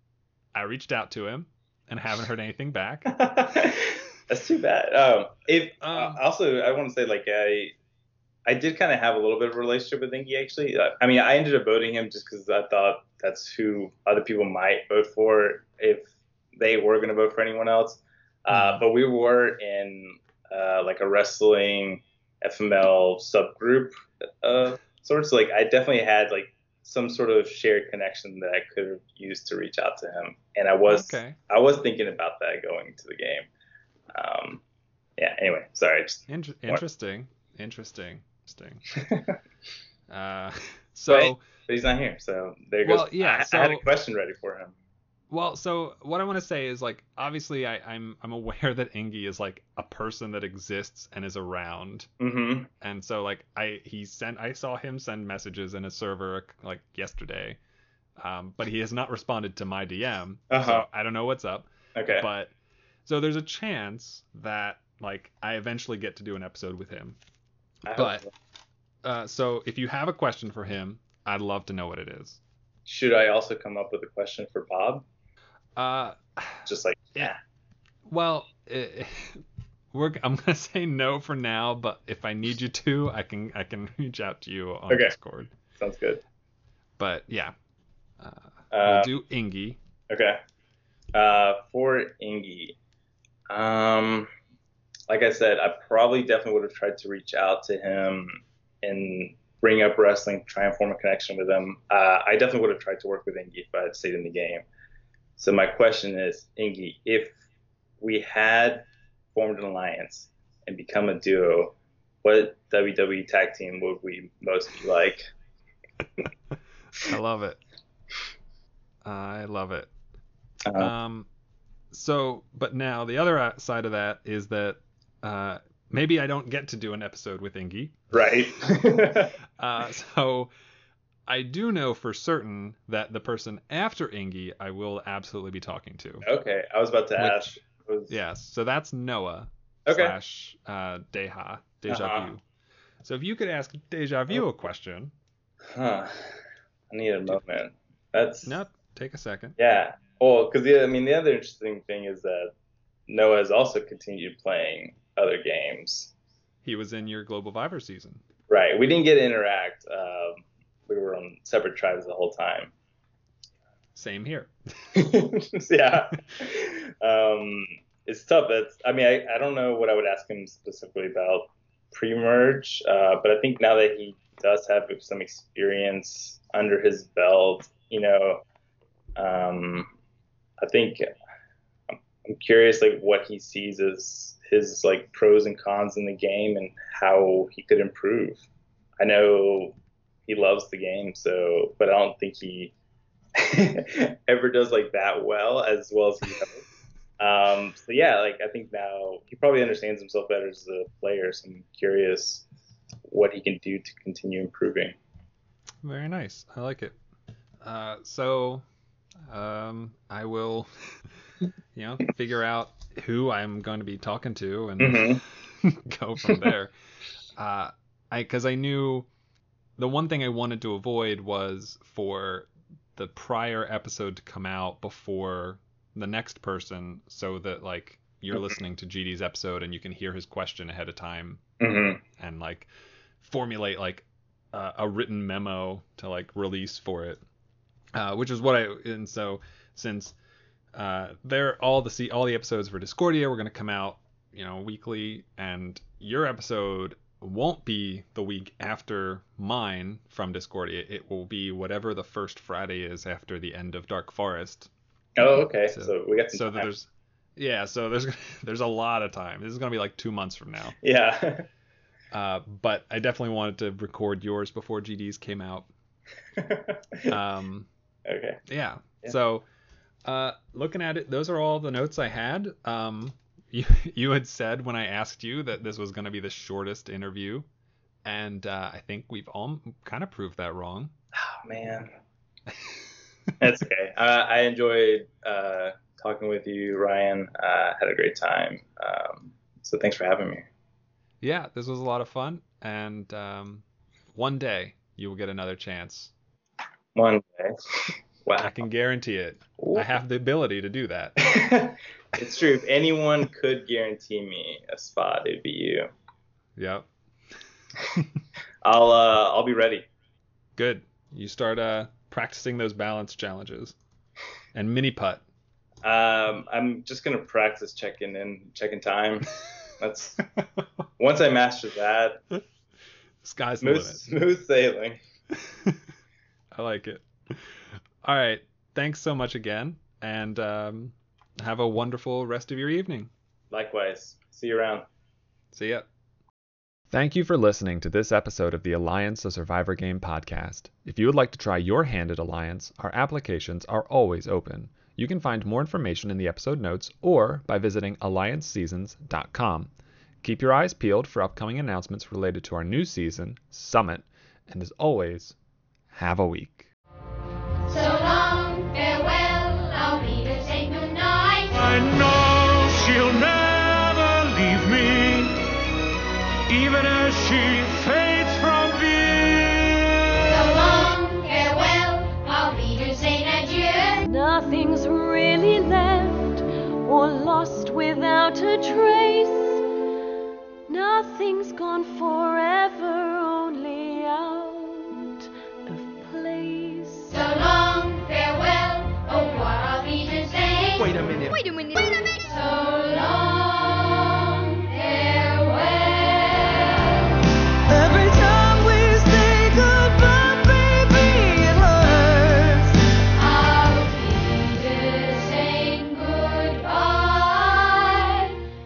I reached out to him and haven't heard anything back. That's too bad. Um, if um, also, I want to say like I I did kind of have a little bit of a relationship with Ingy actually. Uh, I mean, I ended up voting him just because I thought that's who other people might vote for if they were going to vote for anyone else. Uh, mm-hmm. Uh, but we were in uh, like a wrestling FML subgroup of sorts. Like I definitely had like some sort of shared connection that I could have used to reach out to him, and I was okay. I was thinking about that going to the game. Um, yeah. Anyway, sorry. Inter- interesting. Interesting interesting. uh, so, but, but, he's not here, so there goes. Well, yeah. I, so, I had a question ready for him. Well, so what I want to say is like obviously I, am I'm, I'm aware that Ingy is like a person that exists and is around. Mm-hmm. And so like I he sent I saw him send messages in a server like yesterday, um, but he has not responded to my DM. Uh-huh. So I don't know what's up. Okay. But so there's a chance that like I eventually get to do an episode with him. I but so. Uh, so if you have a question for him, I'd love to know what it is. Should I also come up with a question for Bob? Uh, just like yeah. Well, it, we're I'm gonna say no for now, but if I need you to, I can I can reach out to you on okay. Discord. Sounds good. But yeah, uh, uh, we'll do Ingy. Okay. Uh, for Ingy, um, like I said, I probably definitely would have tried to reach out to him and bring up wrestling, try and form a connection with him. Uh, I definitely would have tried to work with Ingy if I had stayed in the game. So my question is, Ingy, if we had formed an alliance and become a duo, what WWE tag team would we most like? I love it. I love it. Uh-huh. Um, so, but now the other side of that is that uh, maybe I don't get to do an episode with Ingy. Right. uh, so I do know for certain that the person after Ingy I will absolutely be talking to. Okay, I was about to which, ask. Was... Yes, so that's Noah okay. slash uh, Deha, Deja uh-huh. Vu. So if you could ask Deja Vu a question. Huh. I need a moment. That's. No, take a second. Yeah. Well, because I mean, the other interesting thing is that Noah has also continued playing other games. He was in your Global Viper season. Right. We didn't get to interact. Um, we were on separate tribes the whole time. Same here. yeah. Um, it's tough. It's, I mean, I, I don't know what I would ask him specifically about pre-merge, uh, but I think now that he does have some experience under his belt, you know, um, I think I'm, I'm curious like what he sees as his like pros and cons in the game and how he could improve. I know he loves the game, so but I don't think he ever does like that well as well as he does. Um, so yeah, like I think now he probably understands himself better as a player. So I'm curious what he can do to continue improving. Very nice. I like it. Uh, so um, I will, you know, figure out who I'm going to be talking to and mm-hmm. go from there. uh, I because I knew the one thing I wanted to avoid was for the prior episode to come out before the next person, so that like you're mm-hmm. listening to GD's episode and you can hear his question ahead of time mm-hmm. and like formulate like uh, a written memo to like release for it, uh, which is what I and so since uh, they're all the see all the episodes for Discordia. We're going to come out you know, weekly, and your episode won't be the week after mine from Discordia. It will be whatever the first Friday is after the end of Dark Forest. Oh, okay. So, so we got some so time. there's yeah, so there's there's a lot of time. This is gonna be like two months from now. Yeah. uh, but I definitely wanted to record yours before GDs came out. um, okay. Yeah. Yeah. So, uh, looking at it, those are all the notes I had. Um, you you had said when I asked you that this was gonna be the shortest interview, and uh, I think we've all kind of proved that wrong. Oh man. That's okay. Uh, I enjoyed uh, talking with you, Ryan. Uh, had a great time. Um, so thanks for having me. Yeah, this was a lot of fun, and um, one day you will get another chance. One day. Wow. I can guarantee it. I have the ability to do that. it's true. If anyone could guarantee me a spot, it'd be you. Yep. I'll uh, I'll be ready. Good. You start uh, practicing those balance challenges and mini putt. Um, I'm just gonna practice checking in, checking time. That's once I master that. Sky's smooth, the limit. Smooth sailing. I like it. All right. Thanks so much again, and um, have a wonderful rest of your evening. Likewise. See you around. See ya. Thank you for listening to this episode of the Alliance of Survivor Game podcast. If you would like to try your hand at Alliance, our applications are always open. You can find more information in the episode notes or by visiting allianceseasons.com. Keep your eyes peeled for upcoming announcements related to our new season, Summit, and as always, have a week. So long, farewell, I'll be to say goodnight. I know she'll never leave me, even as she fades from view. So long, farewell, I'll be to say adieu. Nothing's really left or lost without a trace. Nothing's gone forever Wait a minute. Wait a minute. Wait a minute.